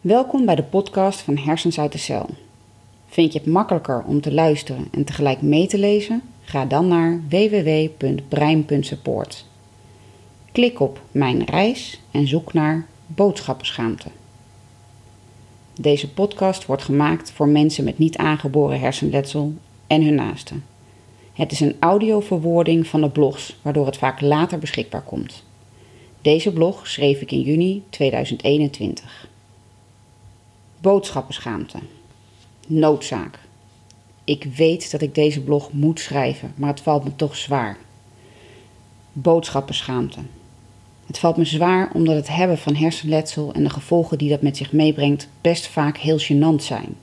Welkom bij de podcast van Hersens uit de Cel. Vind je het makkelijker om te luisteren en tegelijk mee te lezen? Ga dan naar www.brein.support. Klik op Mijn reis en zoek naar Boodschappenschaamte. Deze podcast wordt gemaakt voor mensen met niet aangeboren hersenletsel en hun naasten. Het is een audioverwoording van de blogs, waardoor het vaak later beschikbaar komt. Deze blog schreef ik in juni 2021. Boodschappenschaamte. Noodzaak. Ik weet dat ik deze blog moet schrijven, maar het valt me toch zwaar. Boodschappenschaamte. Het valt me zwaar omdat het hebben van hersenletsel en de gevolgen die dat met zich meebrengt best vaak heel gênant zijn.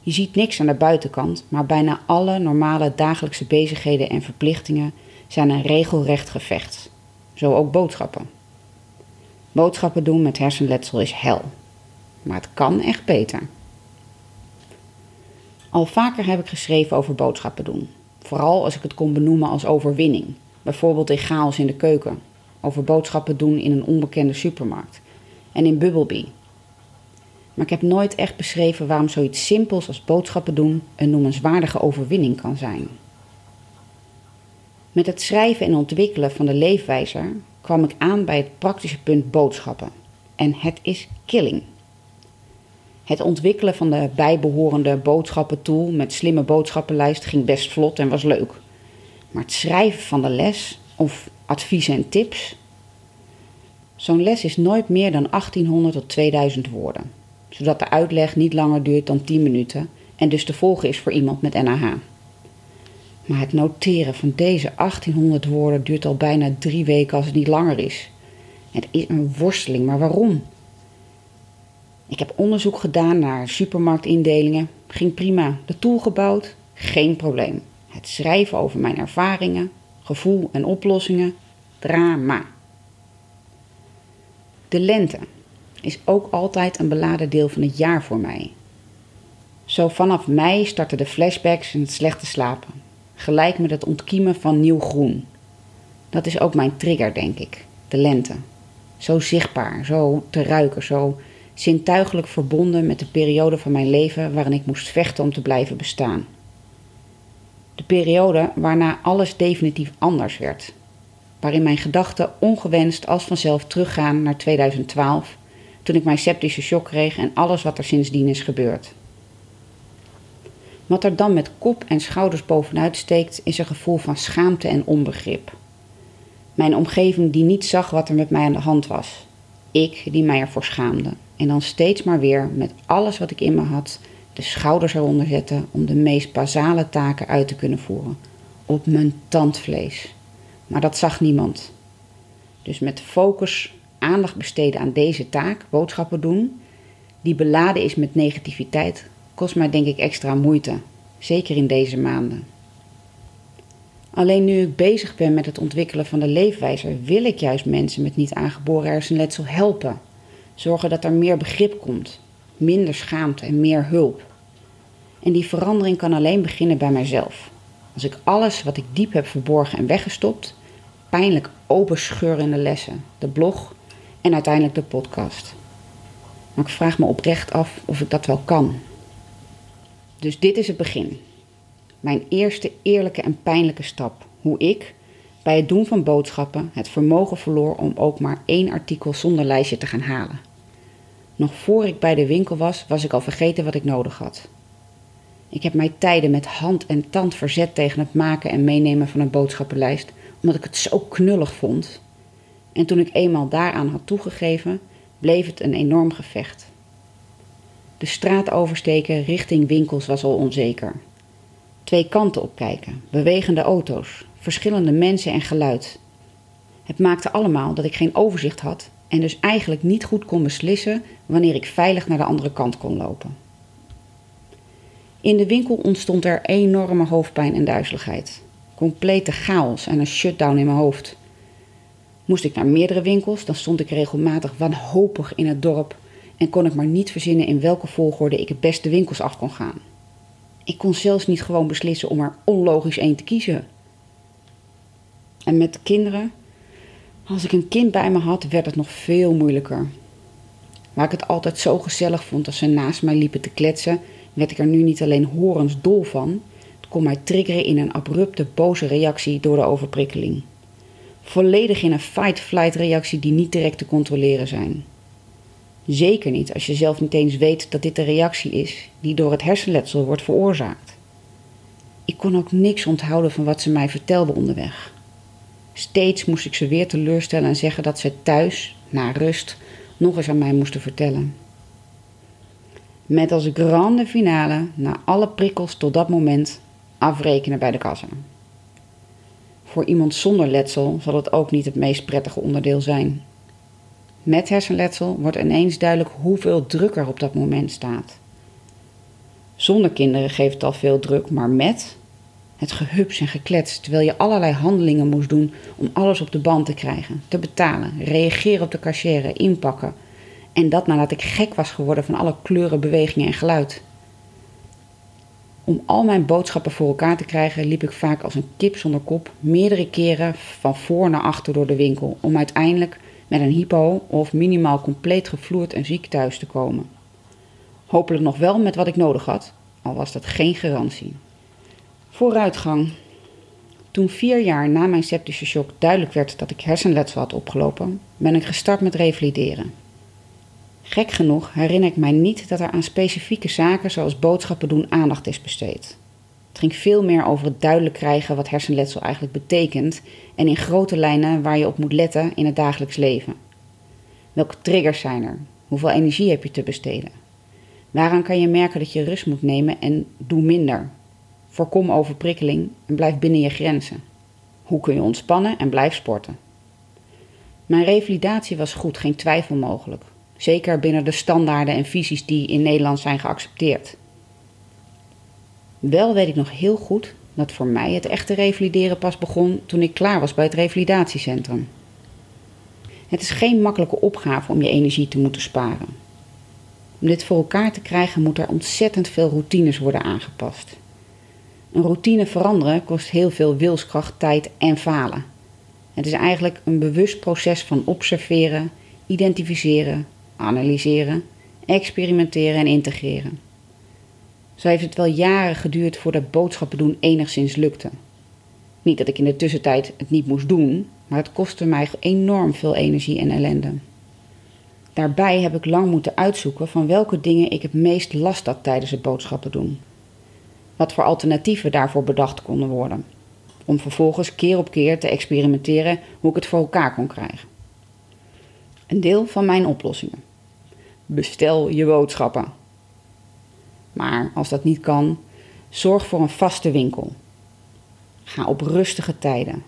Je ziet niks aan de buitenkant, maar bijna alle normale dagelijkse bezigheden en verplichtingen zijn een regelrecht gevecht. Zo ook boodschappen. Boodschappen doen met hersenletsel is hel. Maar het kan echt beter. Al vaker heb ik geschreven over boodschappen doen. Vooral als ik het kon benoemen als overwinning. Bijvoorbeeld in chaos in de keuken. Over boodschappen doen in een onbekende supermarkt. En in Bubblebee. Maar ik heb nooit echt beschreven waarom zoiets simpels als boodschappen doen een noemenswaardige overwinning kan zijn. Met het schrijven en ontwikkelen van de leefwijzer kwam ik aan bij het praktische punt boodschappen. En het is killing. Het ontwikkelen van de bijbehorende boodschappentool met slimme boodschappenlijst ging best vlot en was leuk. Maar het schrijven van de les of adviezen en tips. Zo'n les is nooit meer dan 1800 tot 2000 woorden, zodat de uitleg niet langer duurt dan 10 minuten en dus te volgen is voor iemand met NAH. Maar het noteren van deze 1800 woorden duurt al bijna drie weken als het niet langer is. Het is een worsteling, maar waarom? Ik heb onderzoek gedaan naar supermarktindelingen. Ging prima. De tool gebouwd? Geen probleem. Het schrijven over mijn ervaringen, gevoel en oplossingen? Drama. De lente is ook altijd een beladen deel van het jaar voor mij. Zo vanaf mei starten de flashbacks en het slechte slapen. Gelijk met het ontkiemen van nieuw groen. Dat is ook mijn trigger, denk ik. De lente. Zo zichtbaar, zo te ruiken, zo zintuigelijk verbonden met de periode van mijn leven waarin ik moest vechten om te blijven bestaan. De periode waarna alles definitief anders werd. Waarin mijn gedachten ongewenst als vanzelf teruggaan naar 2012, toen ik mijn septische shock kreeg en alles wat er sindsdien is gebeurd. Wat er dan met kop en schouders bovenuit steekt, is een gevoel van schaamte en onbegrip. Mijn omgeving die niet zag wat er met mij aan de hand was. Ik die mij ervoor schaamde. En dan steeds maar weer met alles wat ik in me had, de schouders eronder zetten om de meest basale taken uit te kunnen voeren. Op mijn tandvlees. Maar dat zag niemand. Dus met focus aandacht besteden aan deze taak, boodschappen doen, die beladen is met negativiteit, kost mij denk ik extra moeite. Zeker in deze maanden. Alleen nu ik bezig ben met het ontwikkelen van de leefwijzer, wil ik juist mensen met niet aangeboren hersenletsel helpen. Zorgen dat er meer begrip komt, minder schaamte en meer hulp. En die verandering kan alleen beginnen bij mijzelf. Als ik alles wat ik diep heb verborgen en weggestopt, pijnlijk openscheur in de lessen, de blog en uiteindelijk de podcast. Maar ik vraag me oprecht af of ik dat wel kan. Dus dit is het begin. Mijn eerste eerlijke en pijnlijke stap. Hoe ik, bij het doen van boodschappen, het vermogen verloor om ook maar één artikel zonder lijstje te gaan halen. Nog voor ik bij de winkel was, was ik al vergeten wat ik nodig had. Ik heb mij tijden met hand en tand verzet tegen het maken en meenemen van een boodschappenlijst, omdat ik het zo knullig vond. En toen ik eenmaal daaraan had toegegeven, bleef het een enorm gevecht. De straat oversteken richting winkels was al onzeker. Twee kanten opkijken, bewegende auto's, verschillende mensen en geluid. Het maakte allemaal dat ik geen overzicht had en dus eigenlijk niet goed kon beslissen wanneer ik veilig naar de andere kant kon lopen. In de winkel ontstond er enorme hoofdpijn en duizeligheid. Complete chaos en een shutdown in mijn hoofd. Moest ik naar meerdere winkels, dan stond ik regelmatig wanhopig in het dorp en kon ik maar niet verzinnen in welke volgorde ik het beste winkels af kon gaan. Ik kon zelfs niet gewoon beslissen om er onlogisch één te kiezen. En met kinderen, als ik een kind bij me had, werd het nog veel moeilijker. Waar ik het altijd zo gezellig vond als ze naast mij liepen te kletsen, werd ik er nu niet alleen horens dol van, het kon mij triggeren in een abrupte boze reactie door de overprikkeling. Volledig in een fight-flight reactie die niet direct te controleren zijn. Zeker niet als je zelf niet eens weet dat dit de reactie is die door het hersenletsel wordt veroorzaakt. Ik kon ook niks onthouden van wat ze mij vertelde onderweg. Steeds moest ik ze weer teleurstellen en zeggen dat ze thuis, na rust, nog eens aan mij moesten vertellen. Met als grande finale, na alle prikkels tot dat moment, afrekenen bij de kassa. Voor iemand zonder letsel zal het ook niet het meest prettige onderdeel zijn. Met hersenletsel wordt ineens duidelijk hoeveel druk er op dat moment staat. Zonder kinderen geeft het al veel druk, maar met het gehups en geklets, terwijl je allerlei handelingen moest doen om alles op de band te krijgen, te betalen, reageren op de cashier, inpakken. En dat nadat ik gek was geworden van alle kleuren, bewegingen en geluid. Om al mijn boodschappen voor elkaar te krijgen, liep ik vaak als een kip zonder kop meerdere keren van voor naar achter door de winkel, om uiteindelijk met een hypo of minimaal compleet gevloerd en ziek thuis te komen. Hopelijk nog wel met wat ik nodig had, al was dat geen garantie. Vooruitgang. Toen vier jaar na mijn septische shock duidelijk werd dat ik hersenletsel had opgelopen, ben ik gestart met revalideren. Gek genoeg herinner ik mij niet dat er aan specifieke zaken zoals boodschappen doen aandacht is besteed. Het ging veel meer over het duidelijk krijgen wat hersenletsel eigenlijk betekent en in grote lijnen waar je op moet letten in het dagelijks leven. Welke triggers zijn er? Hoeveel energie heb je te besteden? Waaraan kan je merken dat je rust moet nemen en doe minder? Voorkom overprikkeling en blijf binnen je grenzen. Hoe kun je ontspannen en blijf sporten? Mijn revalidatie was goed, geen twijfel mogelijk. Zeker binnen de standaarden en visies die in Nederland zijn geaccepteerd. Wel weet ik nog heel goed dat voor mij het echte revalideren pas begon toen ik klaar was bij het revalidatiecentrum. Het is geen makkelijke opgave om je energie te moeten sparen. Om dit voor elkaar te krijgen moet er ontzettend veel routines worden aangepast. Een routine veranderen kost heel veel wilskracht, tijd en falen. Het is eigenlijk een bewust proces van observeren, identificeren, analyseren, experimenteren en integreren. Zo heeft het wel jaren geduurd voordat boodschappen doen enigszins lukte. Niet dat ik in de tussentijd het niet moest doen, maar het kostte mij enorm veel energie en ellende. Daarbij heb ik lang moeten uitzoeken van welke dingen ik het meest last had tijdens het boodschappen doen wat voor alternatieven daarvoor bedacht konden worden. Om vervolgens keer op keer te experimenteren hoe ik het voor elkaar kon krijgen. Een deel van mijn oplossingen. Bestel je boodschappen. Maar als dat niet kan, zorg voor een vaste winkel. Ga op rustige tijden.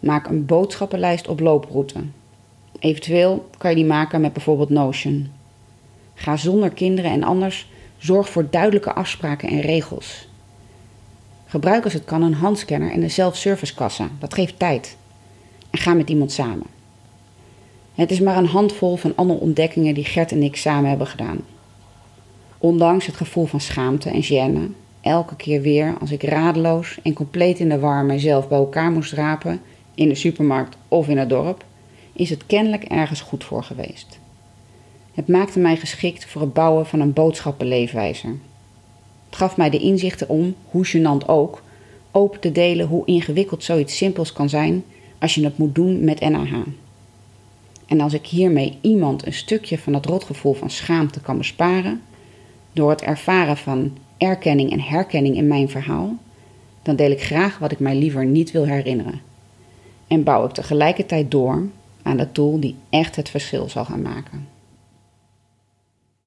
Maak een boodschappenlijst op looproute. Eventueel kan je die maken met bijvoorbeeld Notion. Ga zonder kinderen en anders Zorg voor duidelijke afspraken en regels. Gebruik als het kan een handscanner en een self-service kassa. Dat geeft tijd. En ga met iemand samen. Het is maar een handvol van alle ontdekkingen die Gert en ik samen hebben gedaan. Ondanks het gevoel van schaamte en gêne, elke keer weer als ik radeloos en compleet in de war mijzelf bij elkaar moest rapen, in de supermarkt of in het dorp, is het kennelijk ergens goed voor geweest. Het maakte mij geschikt voor het bouwen van een boodschappenleefwijze. Het gaf mij de inzichten om, hoe gênant ook, open te delen hoe ingewikkeld zoiets simpels kan zijn als je het moet doen met NAH. En als ik hiermee iemand een stukje van dat rotgevoel van schaamte kan besparen, door het ervaren van erkenning en herkenning in mijn verhaal, dan deel ik graag wat ik mij liever niet wil herinneren. En bouw ik tegelijkertijd door aan de tool die echt het verschil zal gaan maken.